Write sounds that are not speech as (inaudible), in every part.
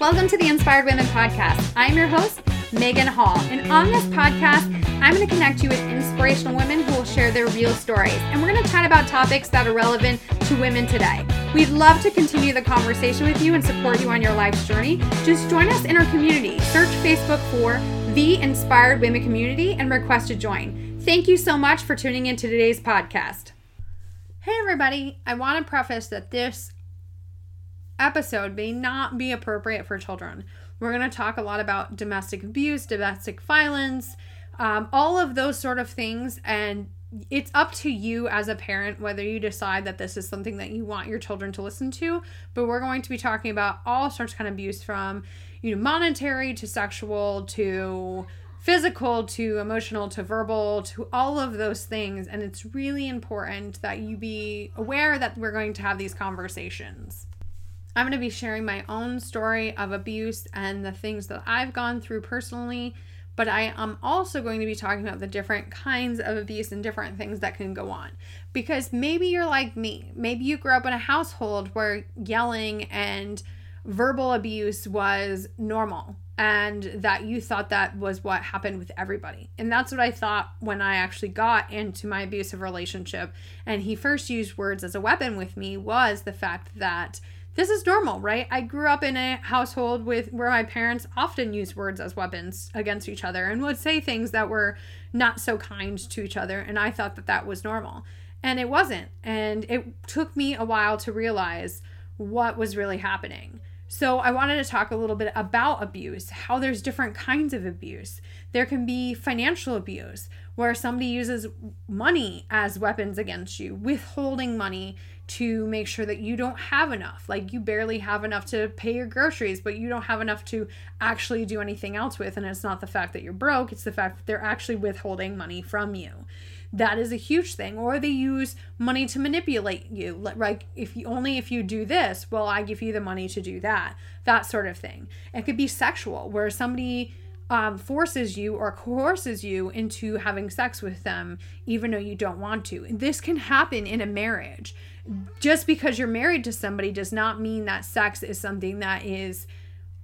Welcome to the Inspired Women Podcast. I'm your host, Megan Hall. And on this podcast, I'm going to connect you with inspirational women who will share their real stories. And we're going to chat about topics that are relevant to women today. We'd love to continue the conversation with you and support you on your life's journey. Just join us in our community. Search Facebook for the Inspired Women Community and request to join. Thank you so much for tuning in to today's podcast. Hey, everybody. I want to preface that this episode may not be appropriate for children. We're going to talk a lot about domestic abuse, domestic violence, um, all of those sort of things. And it's up to you as a parent whether you decide that this is something that you want your children to listen to. But we're going to be talking about all sorts of kind of abuse from, you know, monetary to sexual to physical to emotional to verbal to all of those things and it's really important that you be aware that we're going to have these conversations I'm going to be sharing my own story of abuse and the things that I've gone through personally, but I am also going to be talking about the different kinds of abuse and different things that can go on. Because maybe you're like me. Maybe you grew up in a household where yelling and verbal abuse was normal and that you thought that was what happened with everybody. And that's what I thought when I actually got into my abusive relationship and he first used words as a weapon with me was the fact that this is normal, right? I grew up in a household with where my parents often used words as weapons against each other and would say things that were not so kind to each other, and I thought that that was normal. And it wasn't. And it took me a while to realize what was really happening. So, I wanted to talk a little bit about abuse, how there's different kinds of abuse. There can be financial abuse, where somebody uses money as weapons against you, withholding money to make sure that you don't have enough. Like you barely have enough to pay your groceries, but you don't have enough to actually do anything else with. And it's not the fact that you're broke, it's the fact that they're actually withholding money from you. That is a huge thing. Or they use money to manipulate you. Like if you only if you do this, well, I give you the money to do that. That sort of thing. It could be sexual, where somebody um, forces you or coerces you into having sex with them, even though you don't want to. And this can happen in a marriage just because you're married to somebody does not mean that sex is something that is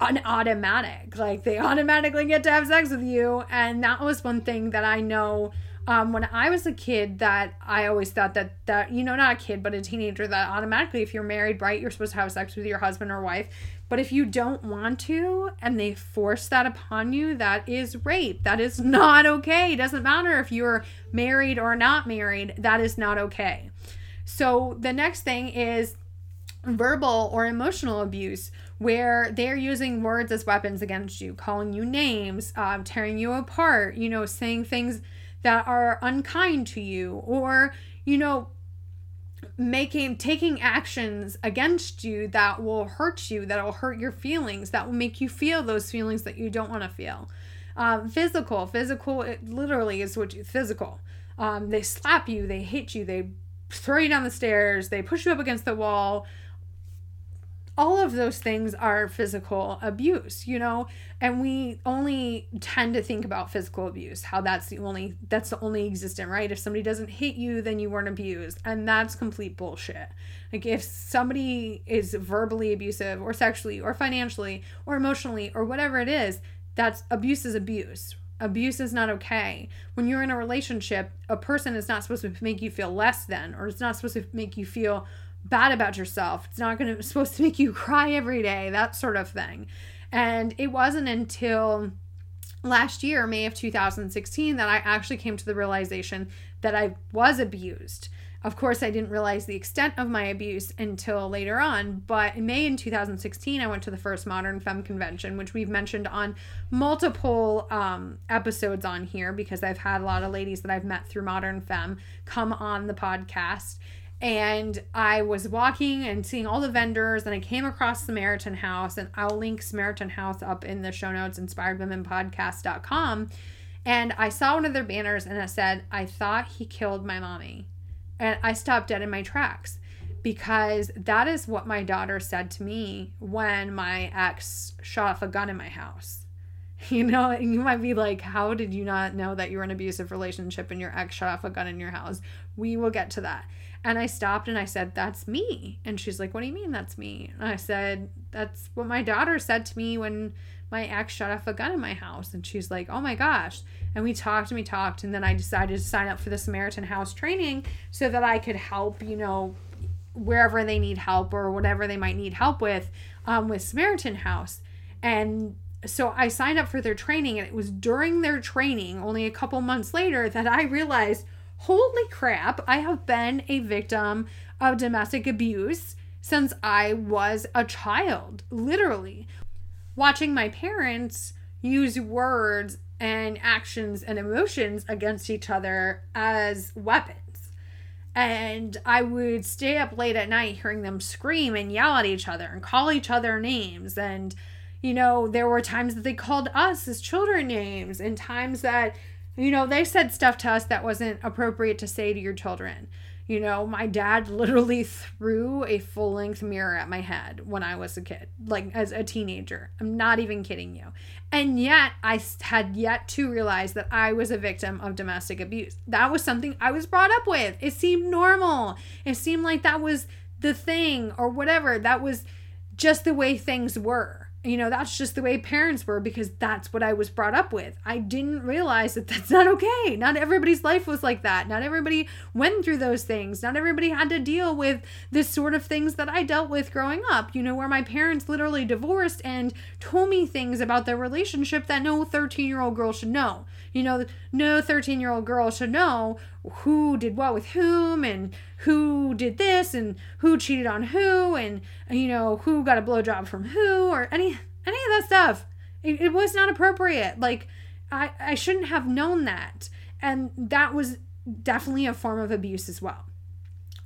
an automatic. Like they (laughs) automatically get to have sex with you. And that was one thing that I know um, when I was a kid that I always thought that that you know not a kid but a teenager that automatically if you're married right you're supposed to have sex with your husband or wife. But if you don't want to and they force that upon you that is rape. That is not okay. It doesn't matter if you're married or not married. That is not okay so the next thing is verbal or emotional abuse where they're using words as weapons against you calling you names um, tearing you apart you know saying things that are unkind to you or you know making taking actions against you that will hurt you that will hurt your feelings that will make you feel those feelings that you don't want to feel. Um, physical physical it literally is what you physical. Um, they slap you they hit you they throw you down the stairs, they push you up against the wall. All of those things are physical abuse, you know, and we only tend to think about physical abuse, how that's the only that's the only existent, right? If somebody doesn't hit you, then you weren't abused, and that's complete bullshit. Like if somebody is verbally abusive or sexually or financially or emotionally or whatever it is, that's abuse is abuse, abuse is not okay. When you're in a relationship, a person is not supposed to make you feel less than, or it's not supposed to make you feel bad about yourself. It's not going (laughs) to supposed to make you cry every day, that sort of thing. And it wasn't until last year, May of 2016, that I actually came to the realization that I was abused. Of course, I didn't realize the extent of my abuse until later on, but in May in 2016, I went to the first Modern Femme Convention, which we've mentioned on multiple um, episodes on here because I've had a lot of ladies that I've met through Modern Femme come on the podcast. And I was walking and seeing all the vendors, and I came across Samaritan House, and I'll link Samaritan House up in the show notes, inspiredwomenpodcast.com. And I saw one of their banners, and it said, I thought he killed my mommy and I stopped dead in my tracks because that is what my daughter said to me when my ex shot off a gun in my house. (laughs) You know, you might be like, How did you not know that you were in an abusive relationship and your ex shot off a gun in your house? We will get to that. And I stopped and I said, That's me. And she's like, What do you mean that's me? And I said, That's what my daughter said to me when my ex shot off a gun in my house. And she's like, Oh my gosh. And we talked and we talked. And then I decided to sign up for the Samaritan House training so that I could help, you know, wherever they need help or whatever they might need help with um, with Samaritan House. And so I signed up for their training. And it was during their training, only a couple months later, that I realized holy crap, I have been a victim of domestic abuse since I was a child, literally. Watching my parents use words and actions and emotions against each other as weapons. And I would stay up late at night hearing them scream and yell at each other and call each other names. And, you know, there were times that they called us as children names and times that you know, they said stuff to us that wasn't appropriate to say to your children. You know, my dad literally (laughs) threw a full length mirror at my head when I was a kid, like as a teenager. I'm not even kidding you. And yet, I had yet to realize that I was a victim of domestic abuse. That was something I was brought up with. It seemed normal. It seemed like that was the thing or whatever. That was just the way things were you know that's just the way parents were because that's what i was brought up with. I didn't realize that that's not okay. Not everybody's life was like that. Not everybody went through those things. Not everybody had to deal with this sort of things that i dealt with growing up you know where my parents literally divorced and told me things about their relationship that no 13 year old girl should know. You know no 13 year old girl should know who did what with whom and who did this and who cheated on who and you know who got a blowjob from who or any any of that stuff. It, it was not appropriate. Like I I shouldn't have known that, and that was definitely a form of abuse as well.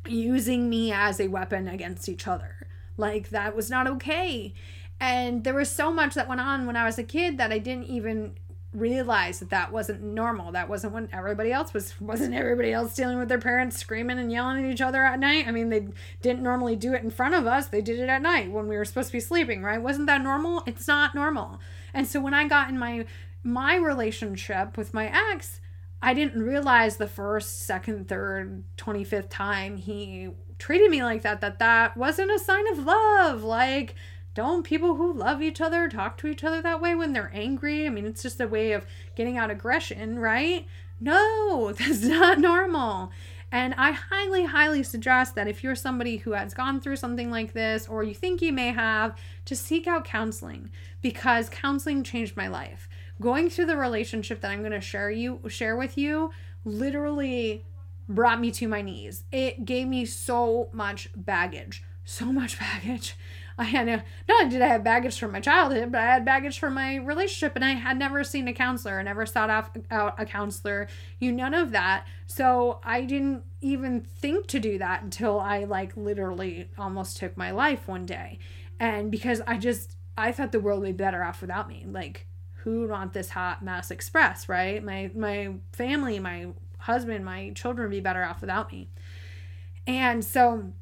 Using me as a weapon against each other. Like that was not okay. And there was so much that went on when I was a kid that I didn't even realize that that wasn't normal. That wasn't when everybody else was. Wasn't everybody else dealing with their parents screaming and yelling at each other at night? I mean, they didn't normally do it in front of us. They did it at night when we were supposed to be sleeping, right? Wasn't that normal? It's not normal. And so when I got in my my relationship with my ex, I didn't realize the first, second, third, 25th time he treated me like that that that wasn't a sign of love. Like don't people who love each other talk to each other that way when they're angry? I mean, it's just a way of getting out aggression, right? No, (laughs) that's not normal. And I highly, highly suggest that if you're somebody who has gone through something like this or you think you may have, to seek out counseling because counseling changed my life. Going through the relationship that I'm going to share you share with you literally brought me to my knees. It gave me so much baggage, so much (laughs) baggage. I had a, not only did I have baggage from my childhood, but I had baggage from my relationship, and I had never seen a counselor, never sought out a counselor, you none of that. So I didn't even think to do that until I like literally almost took my life one day, and because I just I thought the world would be better off without me, like. Who would want this hot mess express, right? My my family, my husband, my children would be better off without me. And so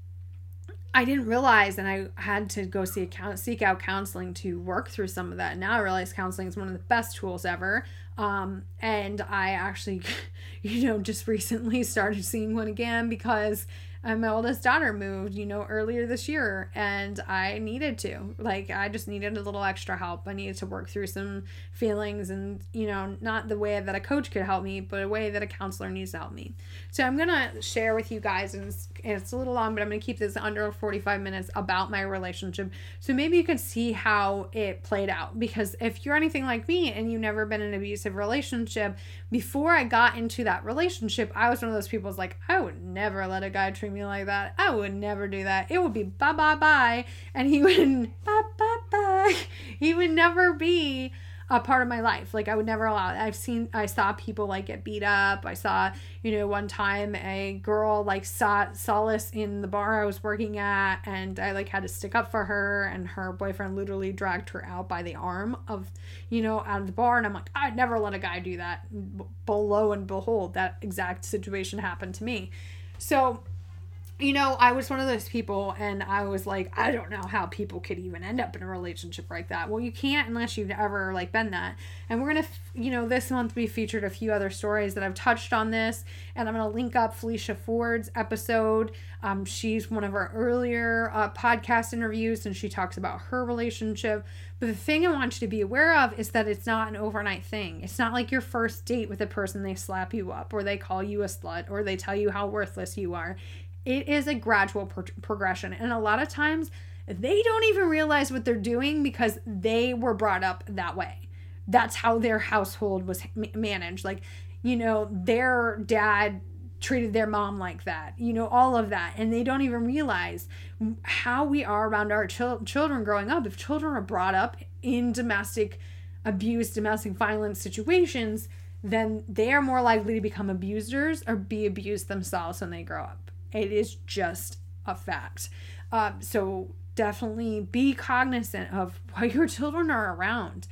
I didn't realize, and I had to go see a, seek out counseling to work through some of that. Now I realize counseling is one of the best tools ever. Um, and I actually, (laughs) you know, just recently (laughs) started seeing one again because my oldest daughter moved, you know, earlier this year, and I needed to. Like, I just needed a little extra help. I needed to work through some feelings, and, you know, not the way that a coach could help me, but a way that a counselor needs to help me. So, I'm going to share with you guys, and it's, a little long, but I'm going to keep this under 45 minutes about my relationship. So, maybe you can see how it played out. Because if you're anything like me and you've never been in an abusive relationship, before I got into that relationship, I was one of those people like, I would never let a guy treat me like that. I would never do that. It would be bye bye bye. And he (laughs) would bye bye bye. He would never be a part of my life. Like I would never allow it. I've seen I saw people like get beat up. I saw, you know, one time a girl like saw Solace in the bar I was working at and I like had to stick up for her and her boyfriend literally dragged her out by the arm of, you know, out of the bar and I'm like, I'd never let a guy do that. Below and behold, that exact situation happened to me. So you know, I was one of those people, and I was like, I don't know how people could even end up in a relationship like that. Well, you can't unless you've ever like been that. And we're gonna, you know, this month we featured a few other stories that I've touched on this, and I'm gonna link up Felicia Ford's episode. Um, she's one of our earlier uh, podcast interviews, and she talks about her relationship. But the thing I want you to be aware of is that it's not an overnight thing. It's not like your first date with a person they slap you up, or they call you a slut, or they tell you how worthless you are it is a gradual pro- progression. And a lot of times they don't even realize what they're doing because they were brought up that way. That's how their household was managed. Like, you know, their dad treated their mom like that, you know, all of that. And they don't even realize how we are around our chil- children growing up. If children are brought up in domestic abuse, domestic violence situations, then they are more likely to become abusers or be abused themselves when they grow up. It is just a fact. Um, so definitely be cognizant of (laughs) what your children are around.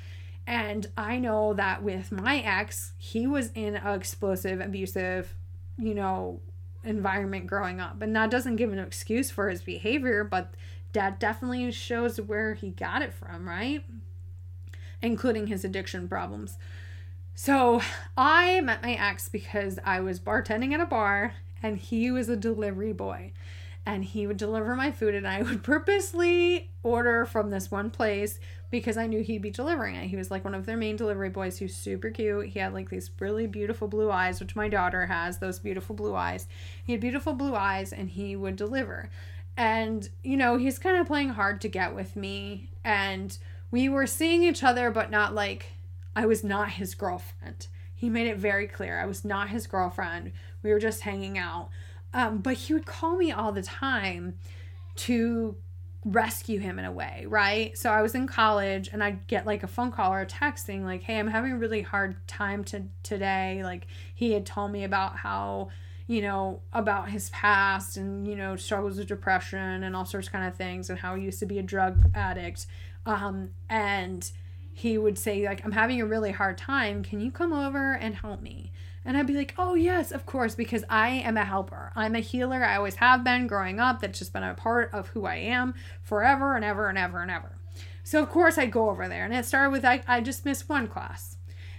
And I know that with my ex, he was in an explosive, abusive, you know, environment growing up. And that doesn't give an excuse for his behavior, but that definitely shows where he got it from, right? Including his addiction problems. So I met my ex because I was bartending at a bar and he was a delivery boy and he would deliver my food and I would (laughs) purposely order from this one place because I knew he'd be delivering it. He was like one of their main delivery boys who's super cute. He had like these really beautiful blue eyes, which my daughter has, those beautiful blue eyes. He had beautiful blue eyes and he would deliver. And you know, he's kind of playing hard to get with me and we were seeing each other but not like I was not his girlfriend. He made it very clear I was not his girlfriend. We were just hanging out. Um, but he would call me all the time to rescue him in a way, right? So I was in college and I'd get like a phone call or a texting like, "Hey, I'm having a really hard time to today." Like he had told me about how, you know, about his past and, you know, struggles with depression and all sorts of kind of things and how he used to be a drug addict. Um and he would say like i'm having a really hard time. Can you come over and help me? And i'd be like oh yes of course because i am a helper. I'm a healer. I always have been growing up. That's just been a part of who i am forever and ever and ever and ever. So of course i'd go over there and it started with i, I just missed one class.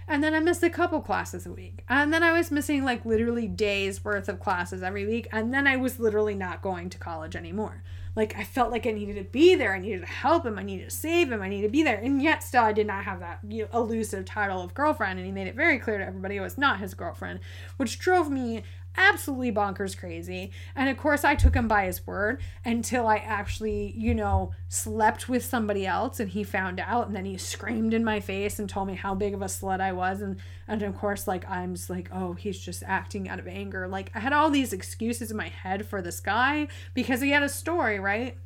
And then I missed a couple classes a week. And then I was missing like literally days worth of classes every week. And then I was literally not going to college anymore. Like I felt like I needed to be there. I needed to help him. I needed to save him. I needed to be there. And yet still I did not have that you know, elusive title of girlfriend. And he made it very clear to everybody it was not his girlfriend, which drove me absolutely bonkers crazy. And of course, I took him by his word until I actually, you know, slept with somebody else and he found out. And then he screamed in my face and told me how big of a slut I was. And, and of course, like, I'm just like, oh, he's just acting out of anger. Like, I had all these excuses in my head for this guy because he had a story, right?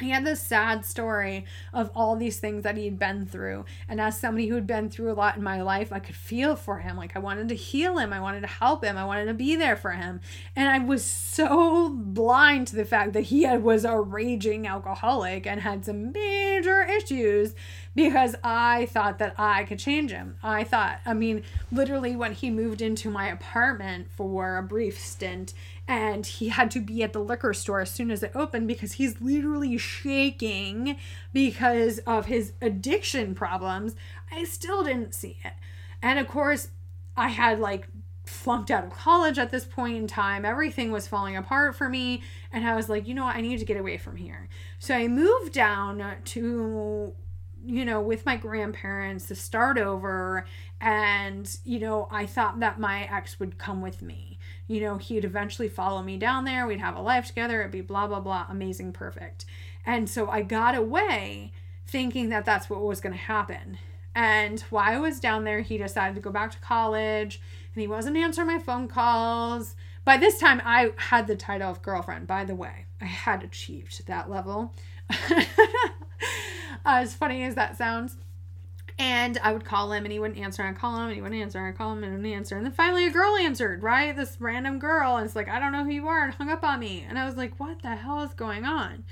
He had this sad story of all these things that he'd been through. And as somebody who had been through a lot in my life, I could feel for him. Like I wanted to heal him, I wanted to help him, I wanted to be there for him. And I was so blind to the fact that he had, was a raging alcoholic and had some major issues because I thought that I could change him. I thought, I mean, literally when he moved into my apartment for a brief stint, and he had to be at the liquor store as soon as it opened because he's literally shaking because of his addiction problems. I still didn't see it. And of course, I had like flunked out of college at this point in time. Everything was falling apart for me. And I was like, you know what? I need to get away from here. So I moved down to, you know, with my grandparents to start over. And, you know, I thought that my ex would come with me you know, he'd eventually follow me down there. We'd have a life together. It'd be blah, blah, blah. Amazing, perfect. And so I got away thinking that that's what was going to happen. And while I was down there, he decided to go back to college and he wasn't answering my phone calls. By this time, I had the title of girlfriend, by the way. I had achieved that level. (laughs) (laughs) Uh, as funny as that sounds. And I would call him and he wouldn't answer. I'd call him and he wouldn't answer. I'd call him and he wouldn't answer. And then finally a girl answered, right? This random girl. And it's like, I don't know who you are and hung up on me. And I was like, what the hell is going on?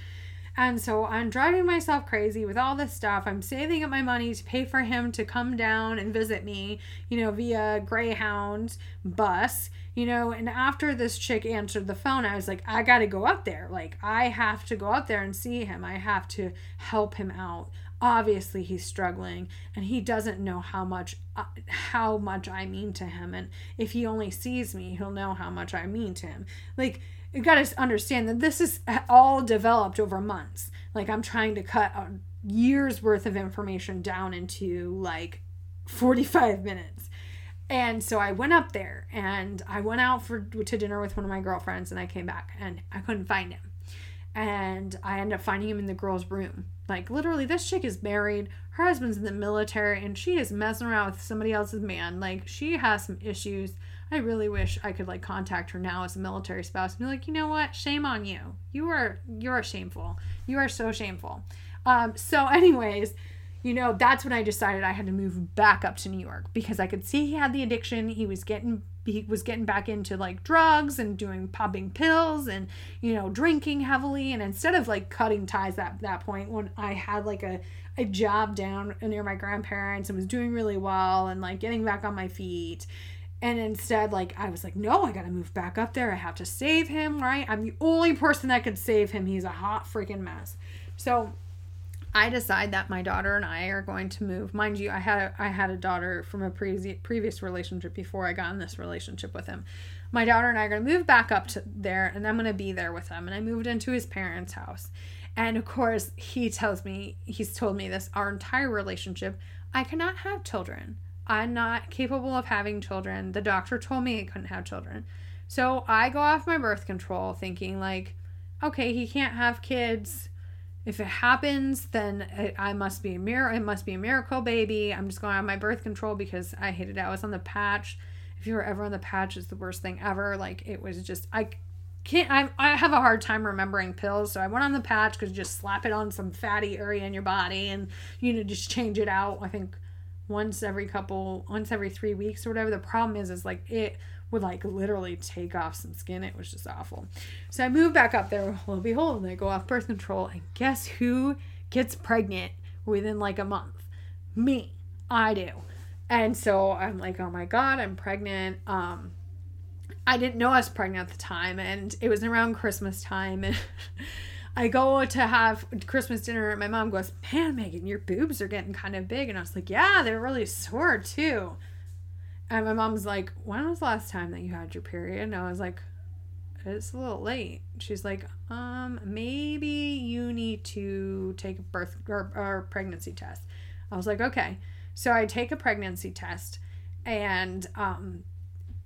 And so I'm driving myself crazy with all this stuff. I'm saving up my money to pay for him to come down and visit me, you know, via Greyhound bus, you know. And after this chick answered the phone, I was like, I got to go up there. Like, I have to go up there and see him. I have to help him out obviously he's struggling and he doesn't know how much uh, how much I mean to him and if he only sees me he'll know how much I mean to him like you got to understand that this is all developed over months like I'm trying to cut a years worth of information down into like 45 minutes and so I went up there and I went out for to dinner with one of my girlfriends and I came back and I couldn't find him and I ended up finding him in the girl's room. Like literally, this chick is married, her husband's in the military, and she is messing around with somebody else's man. Like she has some issues. I really wish I could like contact her now as a military spouse and be like, you know what? Shame on you. You are you are shameful. You are so shameful. Um, so, anyways, you know, that's when I decided I had to move back up to New York because I could see he had the addiction. He was getting he was getting back into like drugs and doing popping pills and you know drinking heavily. And instead of like cutting ties at that point when i had like a, a job down near my grandparents and was doing really well and like getting back on my feet. And instead like i was like no i gotta move back up there. I have to save him right? I'm the only person that could save him. He's a hot freaking mess. So I decide that my daughter and I are going to move. Mind you, I had a, I had a daughter from a previous previous relationship before I got in this relationship with him. My daughter and I are going to move back up to there, and I'm going to be there with him. And I moved into his parents' house, and of course, he tells me he's told me this our entire relationship. I cannot have children. I'm not capable of having children. The doctor told me I couldn't have children. So I go off my birth control thinking like, okay, he can't have kids if it happens, then it, I must be a miracle. It must be a miracle, baby. I'm just going on my birth control because I hated it. I was on the patch. If you were ever on the patch, it's the worst thing ever. Like it was just I can't. I I have a hard time remembering pills, so I went on the patch because just slap it on some fatty area in your body and you know just change it out. I think once every couple, once every three weeks or whatever. The problem is, is like it would like literally take off some skin. It was just awful. So I moved back up there. Lo and behold, and I go off birth control. And guess who gets pregnant within like a month? Me. I do. And so I'm like, oh my God, I'm pregnant. Um, I didn't know I was pregnant at the time, and it was around Christmas time. (laughs) And I go to have Christmas dinner, and my mom goes, Man, Megan, your boobs are getting kind of big. And I was like, Yeah, they're really sore too. And my mom's like, When was the last time that you had your period? And I was like, It's a little late. She's like, Um, maybe you need to take a birth or, or pregnancy test. I was like, Okay. So I take a pregnancy test and um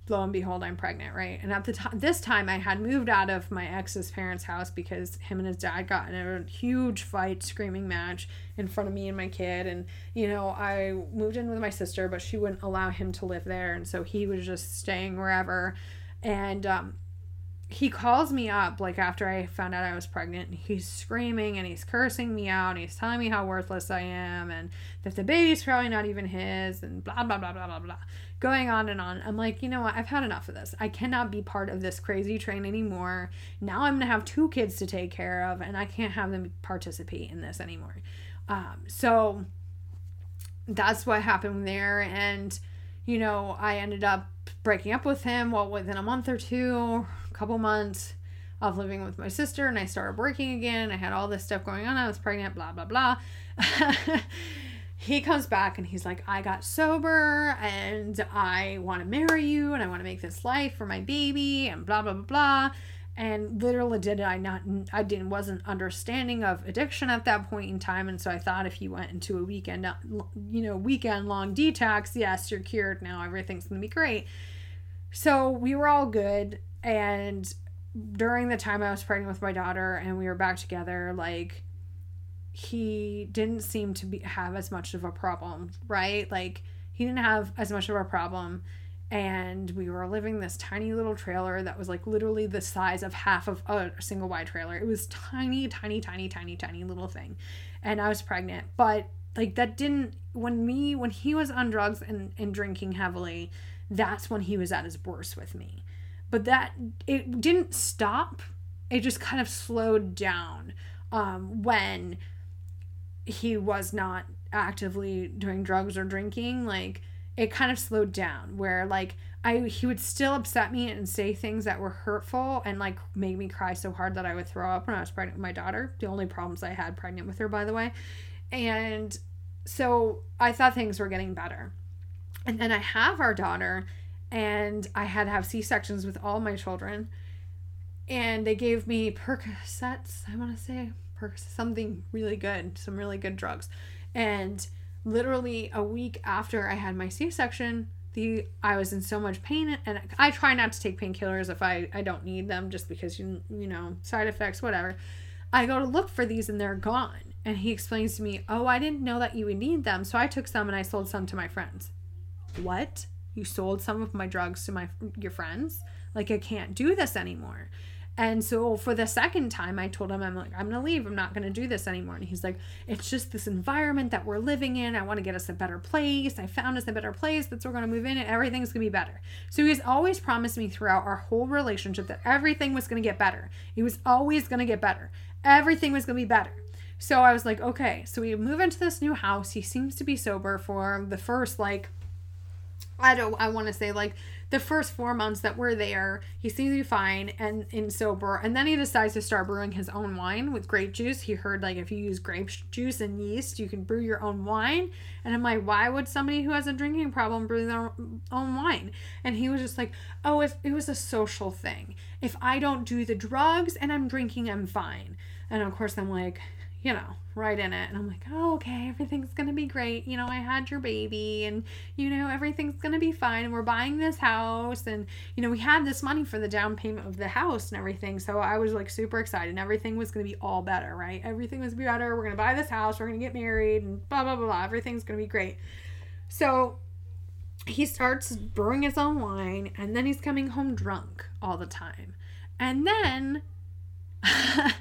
lo and behold, I'm pregnant, right? And at the time, this time I had moved out of my ex's parents' house because him and his dad got in a huge fight, screaming match in front of me and my kid. And, you know, I moved in with my sister, but she wouldn't allow him to live there. And so he was just staying wherever. And, um, he calls me up like after I found out I was pregnant and he's screaming and he's cursing me out and he's telling me how worthless I am and that the baby's probably not even his and blah blah blah blah blah blah going on and on. I'm like, you know what? I've had enough of this. I cannot be part of this crazy train anymore. Now I'm going to have two kids to take care of, and I can't have them participate in this anymore. Um, so that's what happened there. And, you know, I ended up breaking up with him, well, within a month or two, a couple months of living with my sister, and I started working again. I had all this stuff going on. I was pregnant, blah, blah, blah. (laughs) he comes back and he's like, I got sober and I want to marry you and I want to make this life for my baby and blah blah blah blah. And literally did I not I didn't wasn't understanding of addiction at that point in time. And so I thought if you went into a weekend you know, weekend long detox, yes, you're cured now, everything's gonna be great. So we were all good and during the time I was pregnant with my daughter and we were back together, like he didn't seem to be have as much of a problem, right? Like he didn't have as much of a problem and we were living this tiny little trailer that was like literally the size of half of a single wide trailer. It was tiny, tiny, tiny, tiny, tiny little thing. And I was pregnant. But like that didn't when me when he was on drugs and, and drinking heavily, that's when he was at his worst with me. But that it didn't stop. It just kind of slowed down um, when he was not actively doing drugs or drinking. Like it kind of slowed down where like I he would still upset me and say things that were hurtful and like make me cry so hard that I would throw up when I was pregnant with my daughter. The only problems I had pregnant with her, by the way. And so I thought things were getting better. And then I have our daughter and I had to have C sections with all my children. And they gave me Percocets, I want to say, something really good, some really good drugs. And literally a week after I had my C section, the I was in so much pain and I try not to take painkillers if I I don't need them just because you you know side effects whatever. I go to look for these and they're gone. And he explains to me, "Oh, I didn't know that you would need them, so I took some and I sold some to my friends." What? You sold some of my drugs to my your friends? Like I can't do this anymore. And so for the second time, I told him, I'm like, I'm to leave. I'm not to do this anymore. And he's like, it's just this environment that we're living in. I want to get us a better place. I found us a better place. That's where we're to move in and everything's to be better. So he's always promised me throughout our whole relationship that everything was to get better. He was always to get better. Everything was to be better. So I was like, okay. So we move into this new house. He seems to be sober for the first, like, I don't, I want to say like the first four months that we're there, he seems to be fine and in sober. And then he decides to start brewing his own wine with grape juice. He heard like if you use grape juice and yeast, you can brew your own wine. And I'm like, why would somebody who has a drinking problem brew their own wine? And he was just like, oh, if it was a social thing. If I don't do the drugs and I'm drinking, I'm fine. And of course, I'm like, you know, right in it. And I'm like, oh, okay, everything's going to be great. You know, I had your baby and, you know, everything's going to be fine. And we're buying this house. And, you know, we had this money for the down payment of the house and everything. So I was like super excited. And everything was going to be all better, right? Everything was better. We're going to buy this house. We're going to get married and blah, blah, blah, blah. Everything's going to be great. So he starts brewing his own wine and then he's coming home drunk all the time. And then (laughs)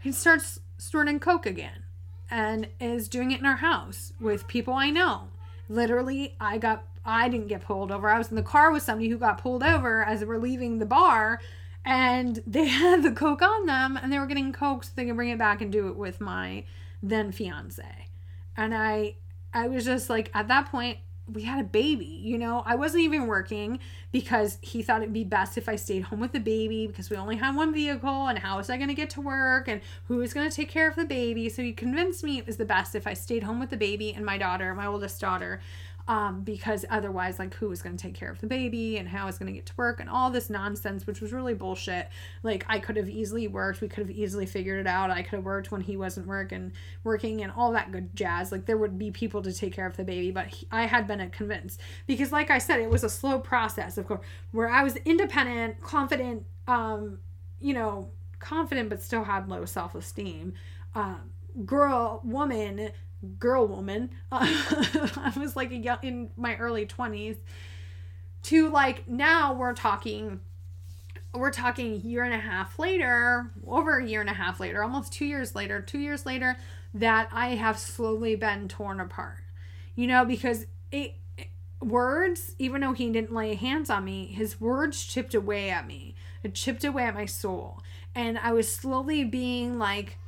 he starts snorting coke again and is doing it in our house with people I know. Literally, I got I didn't get pulled over. I was in the car with somebody who got pulled over as we're leaving the bar and (laughs) they had the coke on them and they were getting coke so they could bring it back and do it with my then fiance. And I I was just like at that point we had a baby, you know. I wasn't even working because he thought it'd be best if I stayed home with the baby because we only had one vehicle and how was I going to get to work and who was going to take care of the baby. So he convinced me it was the best if I stayed home with the baby and my daughter, my oldest daughter, um, because otherwise, like, who was going to take care of the baby and how was going to get to work and all this nonsense, which was really bullshit. Like, I could have easily worked. We could have easily figured it out. I could have worked when he wasn't working, working, and all that good jazz. Like, there would be people to take care of the baby, but he, I had been convinced because, like I said, it was a slow process, of course, where I was independent, confident, um, you know, confident, but still had low self esteem. Um, girl, woman girl woman. Uh, (laughs) I was like a young, in my early 20s to like now we're talking we're talking year and a half later, over a year and a half later, almost 2 years later, 2 years later that I have slowly been torn apart. You know, because it, it words, even though he didn't lay hands on me, his words chipped away at me. It chipped away at my soul. And I was slowly being like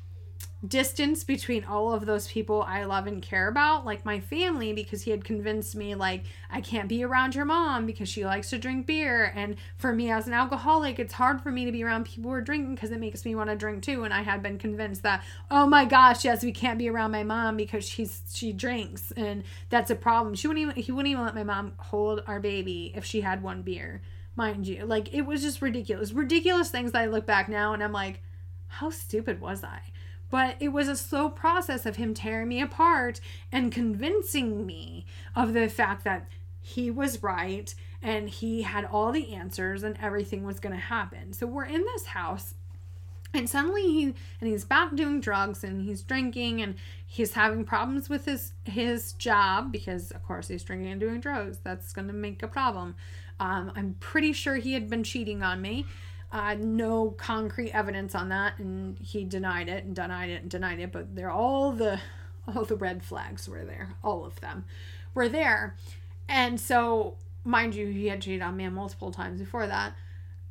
distance between all of those people I love and care about, like my family, because he had convinced me, like, I can't be around your mom because she likes to drink beer. And for me, as an alcoholic, it's hard for me to be around people who are drinking because it makes me want to drink too. And I had been convinced that, oh my gosh, yes, we can't be around my mom because she's she drinks, and that's a problem. She wouldn't even he wouldn't even let my mom hold our baby if she had one beer, mind you. Like it was just ridiculous, ridiculous things that I look back now and I'm like, how stupid was I? But it was a slow process of him tearing me apart and convincing me of the fact that he was right and he had all the answers and everything was going to happen. So we're in this house and suddenly he and he's back doing drugs and he's drinking and he's having problems with his his job because of course he's drinking and doing drugs. That's going to make a problem. Um, I'm pretty sure he had been cheating on me. Uh, no concrete evidence on that, and he denied it and denied it and denied it. But they're all the all the red flags were there, all of them were there, and so mind you, he had cheated on me multiple times before that,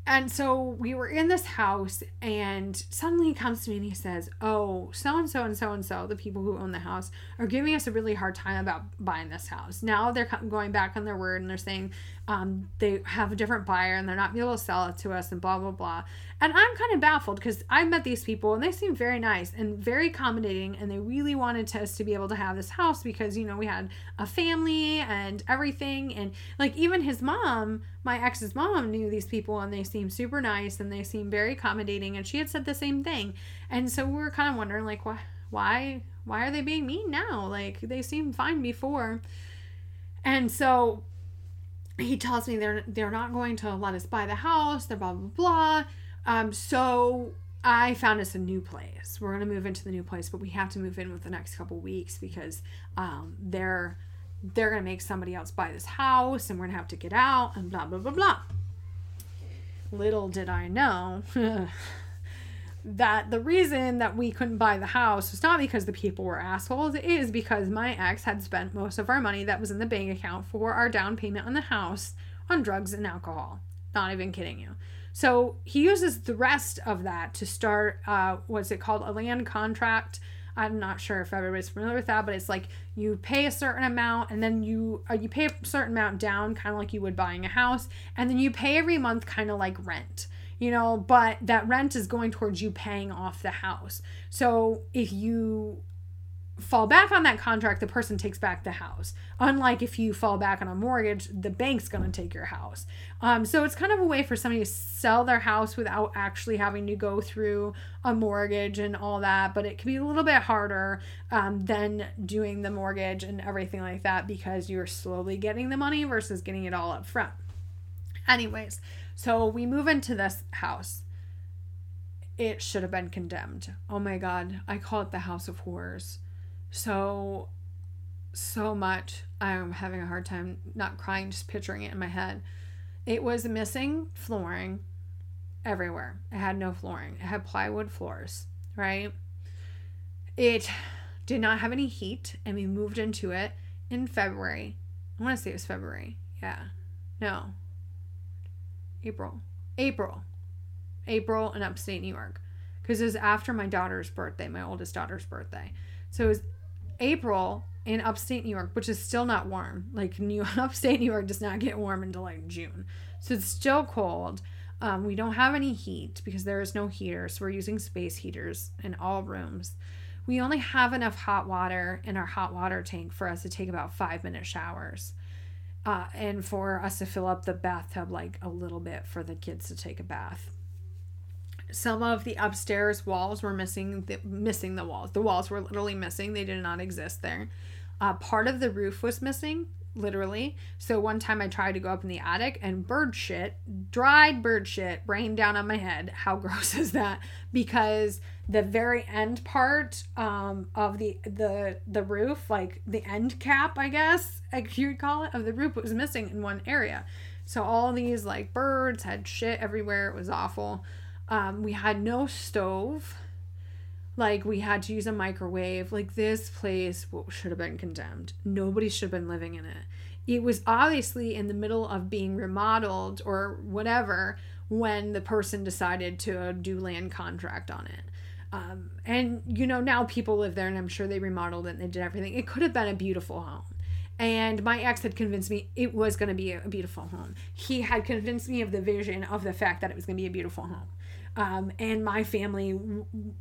And so we were in this house, and suddenly he comes to me and he says, Oh, so and so and so and so, the people who own the house, are giving us a really hard time about buying this house. Now they're going back on their word and they're saying um, they have a different buyer and they're not able to sell it to us and blah, blah, blah. And I'm kind of baffled because I met these people and they seem very nice and very accommodating, and they really wanted us to be able to have this house because, you know, we had a family and everything. And like, even his mom, my ex's mom knew these people and they seemed super nice and they seemed very accommodating and she had said the same thing. And so we were kind of wondering like why why why are they being mean now? Like they seemed fine before. And so he tells me they're they're not going to let us buy the house they're blah blah blah um so I found us a new place. We're gonna move into the new place, but we have to move in with the next couple weeks because um, they're they're to make somebody else buy this house and we're to have to get out and blah, blah, blah, blah. Little did I know (laughs) that the reason that we couldn't buy the house was not because the people were assholes. It is because my ex had spent most of our money that was in the bank account for our down payment on the house on drugs and alcohol. Not even kidding you. So he uses the rest of that to start, uh, what's it called? A land contract I'm not sure if everybody's familiar with that, but it's like you pay a certain amount and then you uh, you pay a certain amount down, kind of like you would buying a house, and then you pay every month, kind of like rent you know, but that rent is going towards you paying off the house. So if you fall back on that contract, the person takes back the house. Unlike if you fall back on a mortgage, the bank's going to take your house. Um, so it's kind of a way for somebody to sell their house without actually having to go through a mortgage and all that. But it can be a little bit harder um, than doing the mortgage and everything like that because you're slowly getting the money versus getting it all up front. Anyways, so we move into this house. It should have been condemned. Oh my God. I call it the House of Horrors so so much. I'm having a hard time not crying, just picturing it in my head. It was missing flooring everywhere. It had no flooring. It had plywood floors, right? It did not have any heat, and we moved into it in February. I want to say it was February. Yeah. No. April. April. April in upstate New York. Because it was after my daughter's birthday, my oldest daughter's birthday. So it was April in upstate New York, which is still not warm. Like New (laughs) upstate New York does not get warm until like June, so it's still cold. Um, we don't have any heat because there is no heater, so we're using space heaters in all rooms. We only have enough hot water in our hot water tank for us to take about five minute showers. Uh, and for us to fill up the bathtub like a little bit for the kids to take a bath some of the upstairs walls were missing the, missing the walls. The walls were literally missing. They did not exist there. Uh, part of the roof was missing literally. So one time i tried to go up in the attic and bird shit dried bird shit rained down on my head. How (laughs) gross is that? Because the very end part um, of the the the roof like the end cap i guess like you would call it of the roof was missing in one area. So all these like birds had shit everywhere. It was awful um, we had no stove. Like we had to use a microwave. Like this place should have been condemned. Nobody should have been living in it. It was obviously in the middle of being remodeled or whatever when the person decided to do land contract on it. Um, and you know now people live there, and I'm sure they remodeled it and they did everything. It could have been a beautiful home. And my ex had convinced me it was going to be a beautiful home. He had convinced me of the vision of the fact that it was going to be a beautiful home. Um, and my family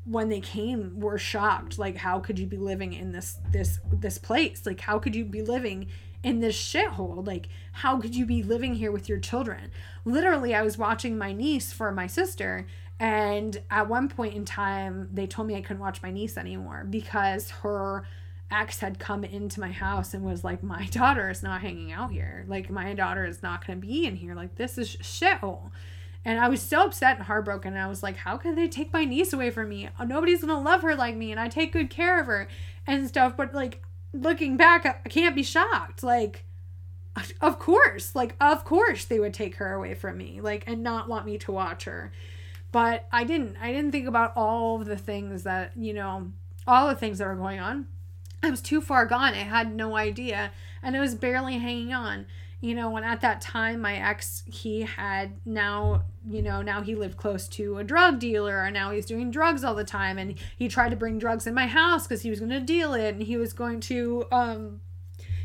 when they came were shocked. Like how could you be living in this this this place? Like how could you be living in this shithole? Like how could you be living here with your children? Literally i was watching my niece for my sister and at one point in time they told me i couldn't watch my niece anymore because her ex had come into my house and was like my (laughs) daughter is not hanging out here. Like my daughter is not going to be in here. Like this is shithole and I was so upset and heartbroken. And I was like, how can they take my niece away from me? Nobody's going to love her like me. And I take good care of her and stuff. But like, looking back, I can't be shocked. Like, of course, like, of course they would take her away from me, like, and not want me to watch her. But I didn't. I didn't think about all of the things that, you know, all the things that were going on. I was too far gone. I had no idea. And I was barely hanging on. You know, when at that time, my ex, he had now, you know, now he lived close to a drug dealer and now he's doing drugs all the time. And he tried to bring drugs in my house because he was going to deal it and he was going to, um,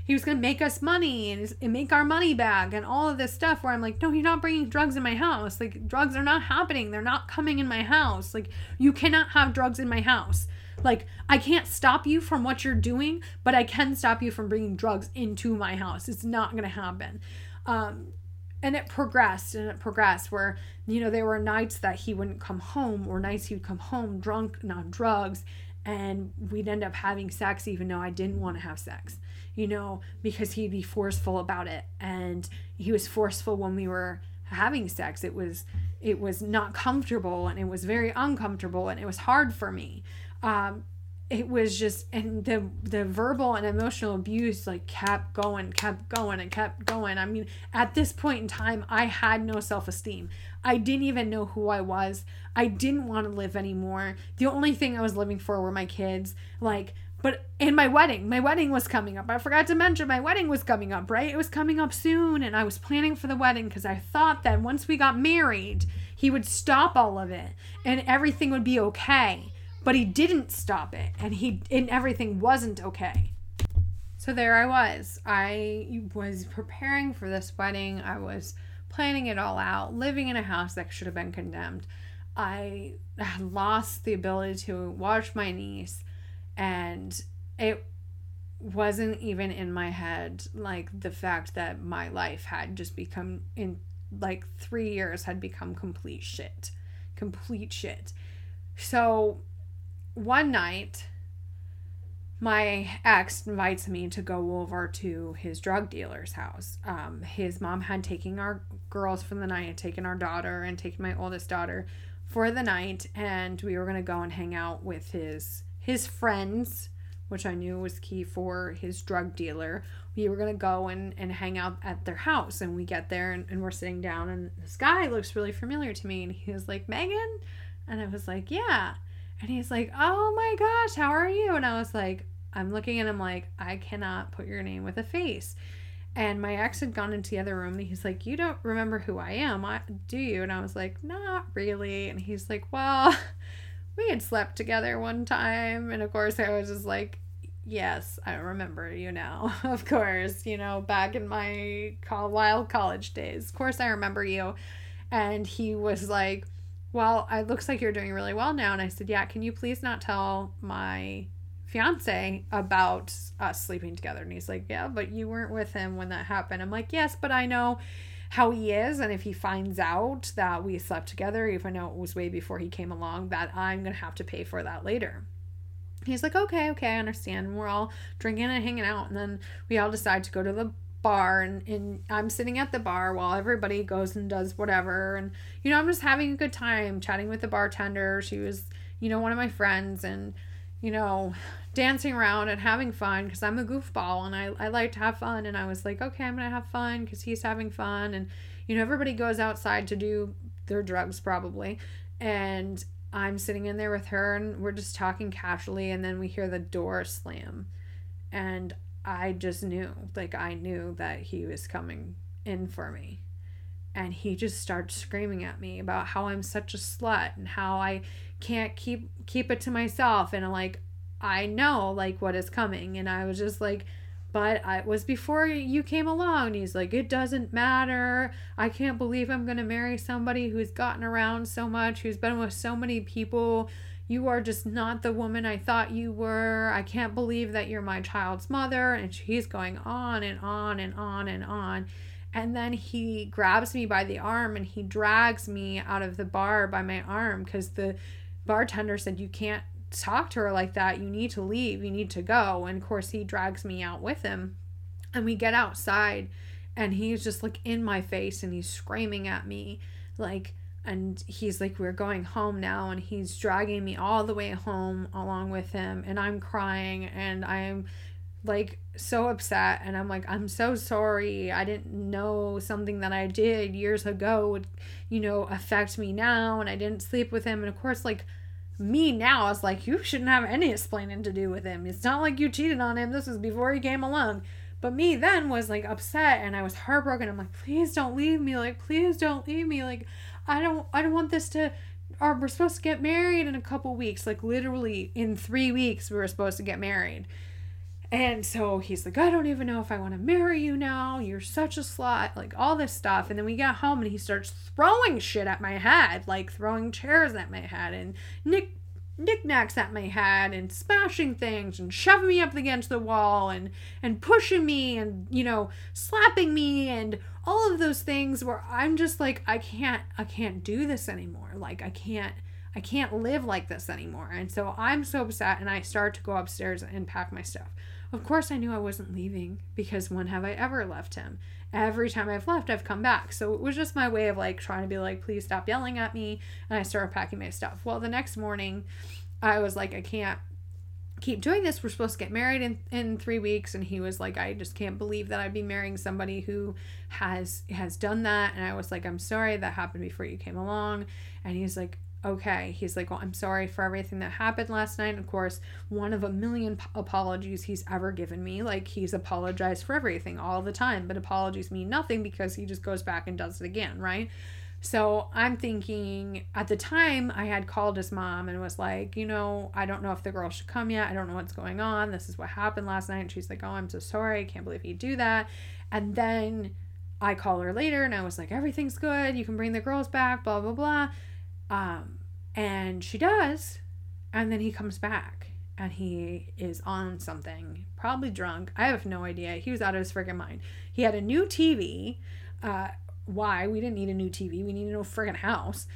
he was going to make us money and, and make our money back and all of this stuff where I'm like, no, you're not bringing drugs in my house. Like, drugs are not happening. They're not coming in my house. Like, you cannot have drugs in my house. Like, I can't stop you from what you're doing, but I can stop you from bringing drugs into my house. It's not going to happen. Um, and it progressed and it progressed where, you know, there were nights that he wouldn't come home or nights he would come home drunk, not drugs, and we'd end up having sex even though I didn't want to have sex, you know, because he'd be forceful about it. And he was forceful when we were having sex. It was it was not comfortable and it was very uncomfortable and it was hard for me um, it was just and the the verbal and emotional abuse like kept going kept going and kept going. I mean at this point in time i had no self-esteem. I didn't even know who i was. I didn't want to live anymore. The only thing i was living for were my kids like but in my wedding. My wedding was coming up. I forgot to mention my wedding was coming up right? It was coming up soon and i was planning for the wedding because i thought that once we got married he would stop all of it and everything would be okay but he didn't stop it and he and everything wasn't okay. So there i was. I was preparing for this wedding. I was planning it all out living in a house that should have been condemned. I had lost the ability to watch my niece and it wasn't even in my head like the fact that my life had just become in like 3 years had become complete shit. Complete shit. So one night, my ex invites me to go over to his drug dealer's house. Um, his mom had taken our girls for the night, taken our daughter, and taken my oldest daughter for the night, and we were gonna go and hang out with his his friends, which I knew was key for his drug dealer. We were gonna go and, and hang out at their house, and we get there and, and we're sitting down, and this guy looks really familiar to me, and he was like, Megan, and I was like, yeah. And he's like, Oh my gosh, how are you? And I was like, I'm looking at him like, I cannot put your name with a face. And my ex had gone into the other room and he's like, You don't remember who I am, do you? And I was like, Not really. And he's like, Well, (laughs) we had slept together one time. And of course, I was just like, Yes, I remember you now. (laughs) of course, you know, back in my wild college days. Of course, I remember you. And he was like, well, it looks like you're doing really well now. And I said, yeah, can you please not tell my fiance about us sleeping together? And he's like, yeah, but you weren't with him when that happened. I'm like, yes, but I know how he is. And if he finds out that we slept together, even though it was way before he came along, that I'm going to have to pay for that later. He's like, okay, okay, I understand. And we're all drinking and hanging out. And then we all decide to go to the bar and, and I'm sitting at the bar while everybody goes and does whatever. And you know I'm just having a good time chatting with the bartender. She was you know one of my friends and you know dancing around and having fun because I'm a goofball and I, I like to have fun. And I was like okay I'm gonna have fun because he's having fun. And you know everybody goes outside to do their drugs probably. And I'm sitting in there with her and we're just talking casually and then we hear the door slam. And I just knew, like I knew that he was coming in for me. And he just started screaming at me about how I'm such a slut and how I can't keep keep it to myself and I'm like I know like what is coming and I was just like but I was before you came along. And he's like, it doesn't matter. I can't believe I'm going to marry somebody who's gotten around so much, who's been with so many people, you are just not the woman I thought you were. I can't believe that you're my child's mother. And she's going on and on and on and on. And then he grabs me by the arm and he drags me out of the bar by my arm because the bartender said, You can't talk to her like that. You need to leave. You need to go. And of course, he drags me out with him. And we get outside and he's just like in my face and he's screaming at me like and he's like we're going home now and he's dragging me all the way home along with him and i'm crying and i'm like so upset and i'm like i'm so sorry i didn't know something that i did years ago would you know affect me now and i didn't sleep with him and of course like me now is like you shouldn't have any explaining to do with him it's not like you cheated on him this was before he came along But me then was like upset and I was heartbroken. I'm like, please don't leave me. Like, please don't leave me. Like, I don't I don't want this to or we're supposed to get married in a couple weeks. Like literally in three weeks we were supposed to get married. And so he's like, I don't even know if I want to marry you now. You're such a slut. Like all this stuff. And then we get home and he starts throwing shit at my head, like throwing chairs at my head and nick knickknacks at my head and smashing things and shoving me up against the wall and and pushing me and you know slapping me and all of those things where I'm just like I can't I can't do this anymore. Like I can't I can't live like this anymore. And so I'm so upset and I start to go upstairs and pack my stuff. Of course, I knew I wasn't leaving because when have I ever left him? Every time I've left, I've come back. So it was just my way of like trying to be like, please stop yelling at me. And I started packing my stuff. Well, the next morning, I was like, I can't keep doing this. We're supposed to get married in, in three weeks. And he was like, I just can't believe that I'd be marrying somebody who has has done that. And I was like, I'm sorry that happened before you came along. And he's like, okay. He's like, Well, I'm sorry for everything that happened last night. Of course, one of a million p- apologies he's ever given me. Like, he's apologized for everything all the time, but apologies mean nothing because he just goes back and does it again, right? So I'm thinking at the time I had called his mom and was like, you know, I don't know if the girl should come yet. I don't know what's going on. This is what happened last night. And she's like, oh, I'm so sorry. I can't believe you do that. And then I call her later and I was like, everything's good. You can bring the girls back, blah, blah, blah. Um, and she does. And then he comes back and he is on something, probably drunk. I have no idea. He was out of his freaking mind. He had a new TV. Uh, why? We didn't need a new TV. We needed a new friggin' house.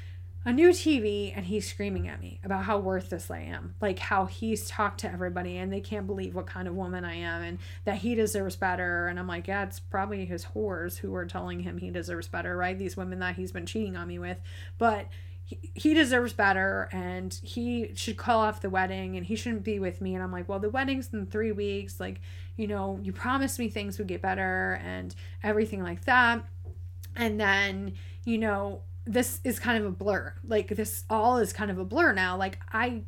A new TV, and he's screaming at me about how worthless I am. Like how he's talked to everybody and they can't believe what kind of woman I am and that he deserves better. And I'm like, yeah, it's probably his whores who are telling him he deserves better, right? These women that he's been cheating on me with. But he, deserves better and he should call off the wedding and he shouldn't be with me and i'm like well the wedding's in three weeks like you know you promised me things would get better and everything like that and then you know this is kind of a blur like this all is kind of a blur now like i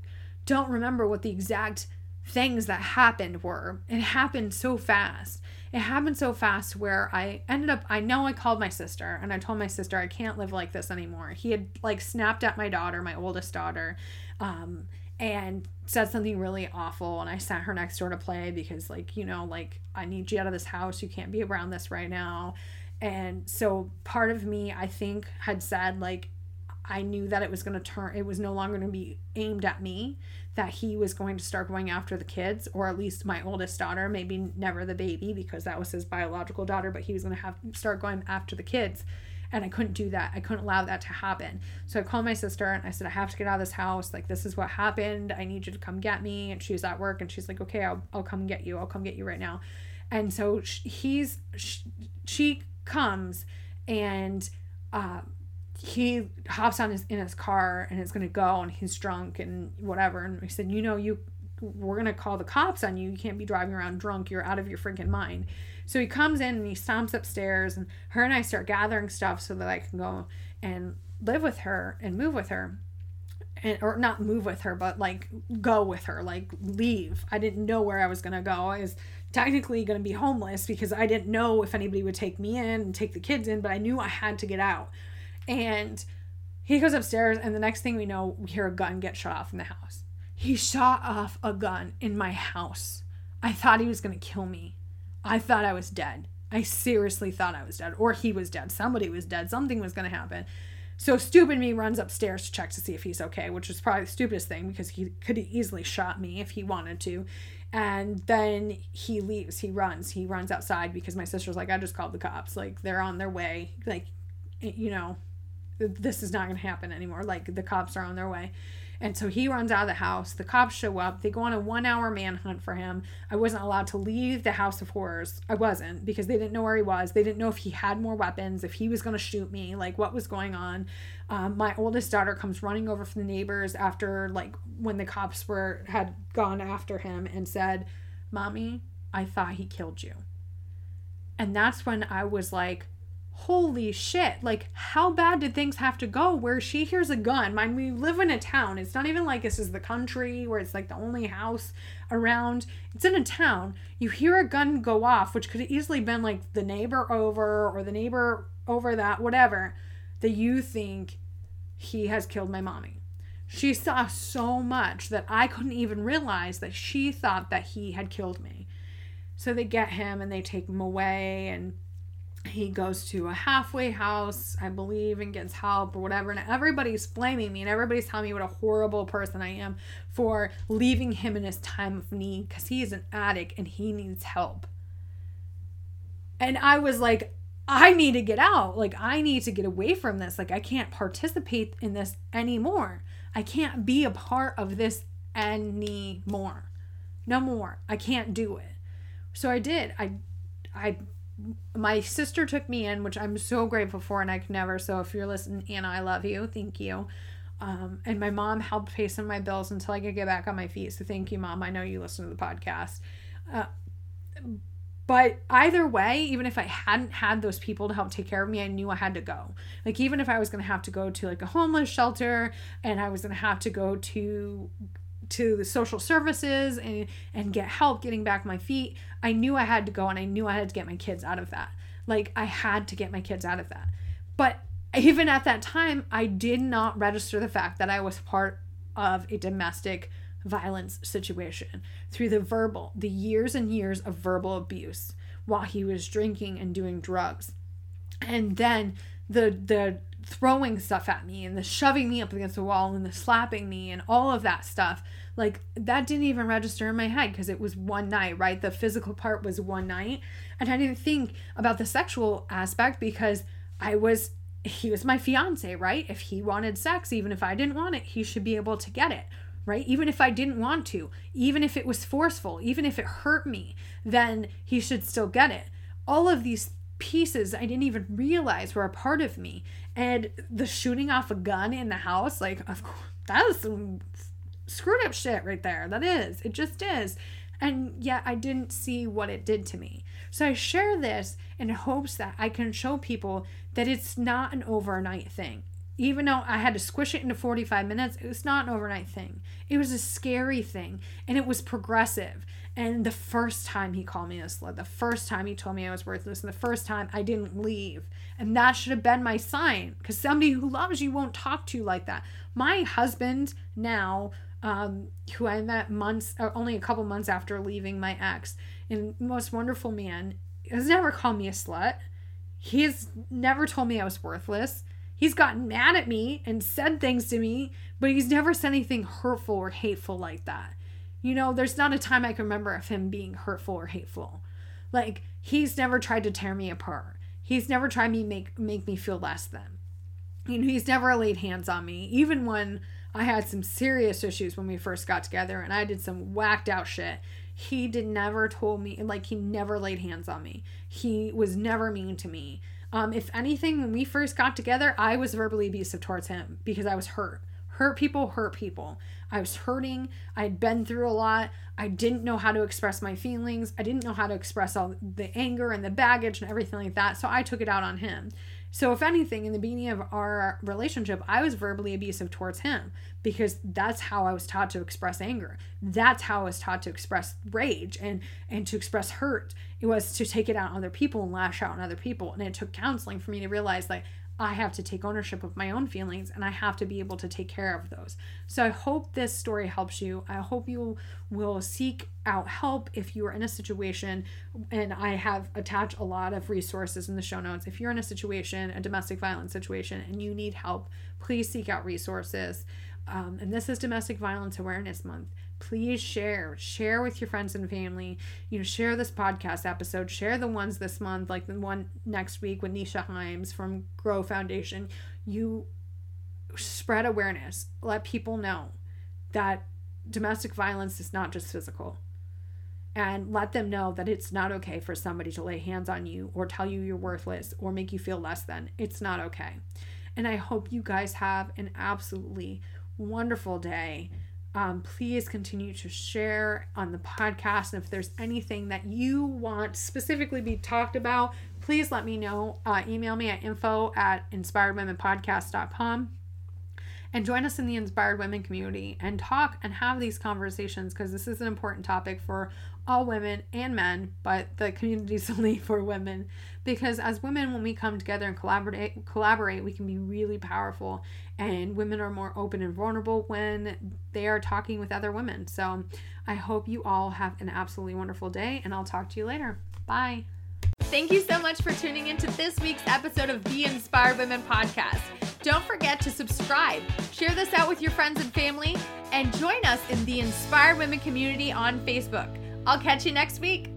don't remember what the exact things that happened were it happened so fast it happened so fast where I ended up I know I called my sister and I told my sister I can't live like this anymore. He had like snapped at my daughter, my oldest daughter, um, and said something really awful and I sat her next door to play because like, you know, like I need you out of this house. You can't be around this right now. And so part of me I think had said like I knew that it was going to turn, it was no longer going to be aimed at me, that he was going to start going after the kids, or at least my oldest daughter, maybe never the baby because that was his biological daughter, but he was going to have start going after the kids. And I couldn't do that. I couldn't allow that to happen. So I called my sister and I said, I have to get out of this house. Like, this is what happened. I need you to come get me. And she was at work and she's like, okay, I'll, I'll come get you. I'll come get you right now. And so he's, she comes and, uh, he hops on his in his car and is gonna go and he's drunk and whatever. And he said you know you we're gonna call the cops on you. You can't be driving around drunk. You're out of your freaking mind. So he comes in and he stomps upstairs and her and i start gathering stuff so that i can go and live with her and move with her. And or not move with her but like go with her like leave. I didn't know where i was gonna go. I was technically gonna be homeless because i didn't know if anybody would take me in and take the kids in but i knew i had to get out and he goes upstairs, and the next thing we know, we hear a gun get shot off in the house. He shot off a gun in my house. I thought he was going to kill me. I thought I was dead. I seriously thought I was dead, or he was dead. Somebody was dead. Something was going to happen. So stupid me runs upstairs to check to see if he's okay, which was probably the stupidest thing because he could have easily shot me if he wanted to. And then he leaves. He runs. He runs outside because my sister's like, I just called the cops. Like they're on their way. Like, you know, this is not going to happen anymore. Like the cops are on their way. And so he runs out of the house. The cops show up. They go on a one hour manhunt for him. I wasn't allowed to leave the house of horrors. I wasn't because they didn't know where he was. They didn't know if he had more weapons, if he was going to shoot me, like what was going on. Um, my oldest daughter comes running over from the neighbors after, like, when the cops were had gone after him and said, Mommy, I thought he killed you. And that's when I was like, holy shit like how bad did things have to go where she hears a gun? Mind we live in a town. It's not even like this is the country where it's like the only house around. It's in a town. You hear a gun go off which could have easily been like the neighbor over or the neighbor over that whatever. That you think he has killed my mommy. She saw so much that i couldn't even realize that she thought that he had killed me. So they get him and they take him away and he goes to a halfway house, I believe, and gets help or whatever. And everybody's blaming me and everybody's telling me what a horrible person I am for leaving him in his time of need because he is an addict and he needs help. And I was like, I need to get out. Like, I need to get away from this. Like, I can't participate in this anymore. I can't be a part of this anymore. No more. I can't do it. So I did. I I my sister took me in, which I'm so grateful for, and I can never. So if you're listening, Anna, I love you. Thank you. Um, and my mom helped pay some of my bills until I could get back on my feet. So thank you, mom. I know you listen to the podcast. Uh, but either way, even if I hadn't had those people to help take care of me, I knew I had to go. Like even if I was going to have to go to like a homeless shelter and I was going to have to go to to the social services and and get help getting back my feet i knew i had to go and i knew i had to get my kids out of that. Like i had to get my kids out of that. But even at that time i did not register the fact that i was part of a domestic violence situation through the verbal the years and years of verbal abuse while he was drinking and doing drugs. And then the the throwing stuff at me and the shoving me up against the wall and the slapping me and all of that stuff like that didn't even register in my head because it was one night right? The physical part was one night. And i didn't think about the sexual aspect because i was he was my fiance right? If he wanted sex even if i didn't want it he should be able to get it right? Even if i didn't want to even if it was forceful even if it hurt me then he should still get it. All of these pieces I didn't even realize were a part of me. And the shooting off a gun in the house, like, of course, that is some screwed up shit right there. That is. It just is. And yet I didn't see what it did to me. So I share this in hopes that I can show people that it's not an overnight thing. Even though I had to squish it into 45 minutes, it was not an overnight thing. It was a scary thing and it was progressive. And the first time he called me a slut, the first time he told me I was worthless, and the first time I didn't leave. And that should have been my sign because somebody who loves you won't talk to you like that. My husband now, um, who I met months, or only a couple months after leaving my ex, and most wonderful man, has never called me a slut. He has never told me I was worthless. He's gotten mad at me and said things to me, but he's never said anything hurtful or hateful like that. You know, there's not a time I can remember of him being hurtful or hateful. Like he's never tried to tear me apart. He's never tried to make make me feel less than. You know, he's never laid hands on me, even when I had some serious issues when we first got together and I did some whacked out shit. He did never told me like he never laid hands on me. He was never mean to me. Um, if anything, when we first got together, I was verbally abusive towards him because I was hurt. Hurt people hurt people. I was hurting. I had been through a lot. I didn't know how to express my feelings. I didn't know how to express all the anger and the baggage and everything like that. So I took it out on him. So, if anything, in the beginning of our relationship, I was verbally abusive towards him because that's how I was taught to express anger. That's how I was taught to express rage and and to express hurt. It was to take it out on other people and lash out on other people. And it took counseling for me to realize like I have to take ownership of my own feelings and I have to be able to take care of those. So I hope this story helps you. I hope you will seek out help if you are in a situation and I have attached a lot of resources in the show notes. If you're in a situation, a domestic violence situation and you need help, please seek out resources. Um, and this is Domestic Violence Awareness Month. Please share. Share with your friends and family. You know share this podcast episode. Share the ones this month like the one next week with nisha himes from grow foundation. You spread awareness. Let people know that domestic violence is not just physical. And let them know that it's not okay for somebody to lay hands on you or tell you you're worthless or make you feel less than. It's not okay. And i hope you guys have an absolutely wonderful day. Um, please continue to share on the podcast. And if there's anything that you want specifically be talked about, please let me know. Uh, email me at info at inspiredwomenpodcast.com and join us in the Inspired Women community and talk and have these conversations because this is an important topic for all women and men, but the community is (laughs) only for women. Because as women, when we come together and collaborate, collaborate, we can be really powerful. And women are more open and vulnerable when they are talking with other women. So I hope you all have an absolutely wonderful day, and I'll talk to you later. Bye. Thank you so much for tuning into this week's episode of the Inspired Women Podcast. Don't forget to subscribe, share this out with your friends and family, and join us in the Inspired Women community on Facebook. I'll catch you next week.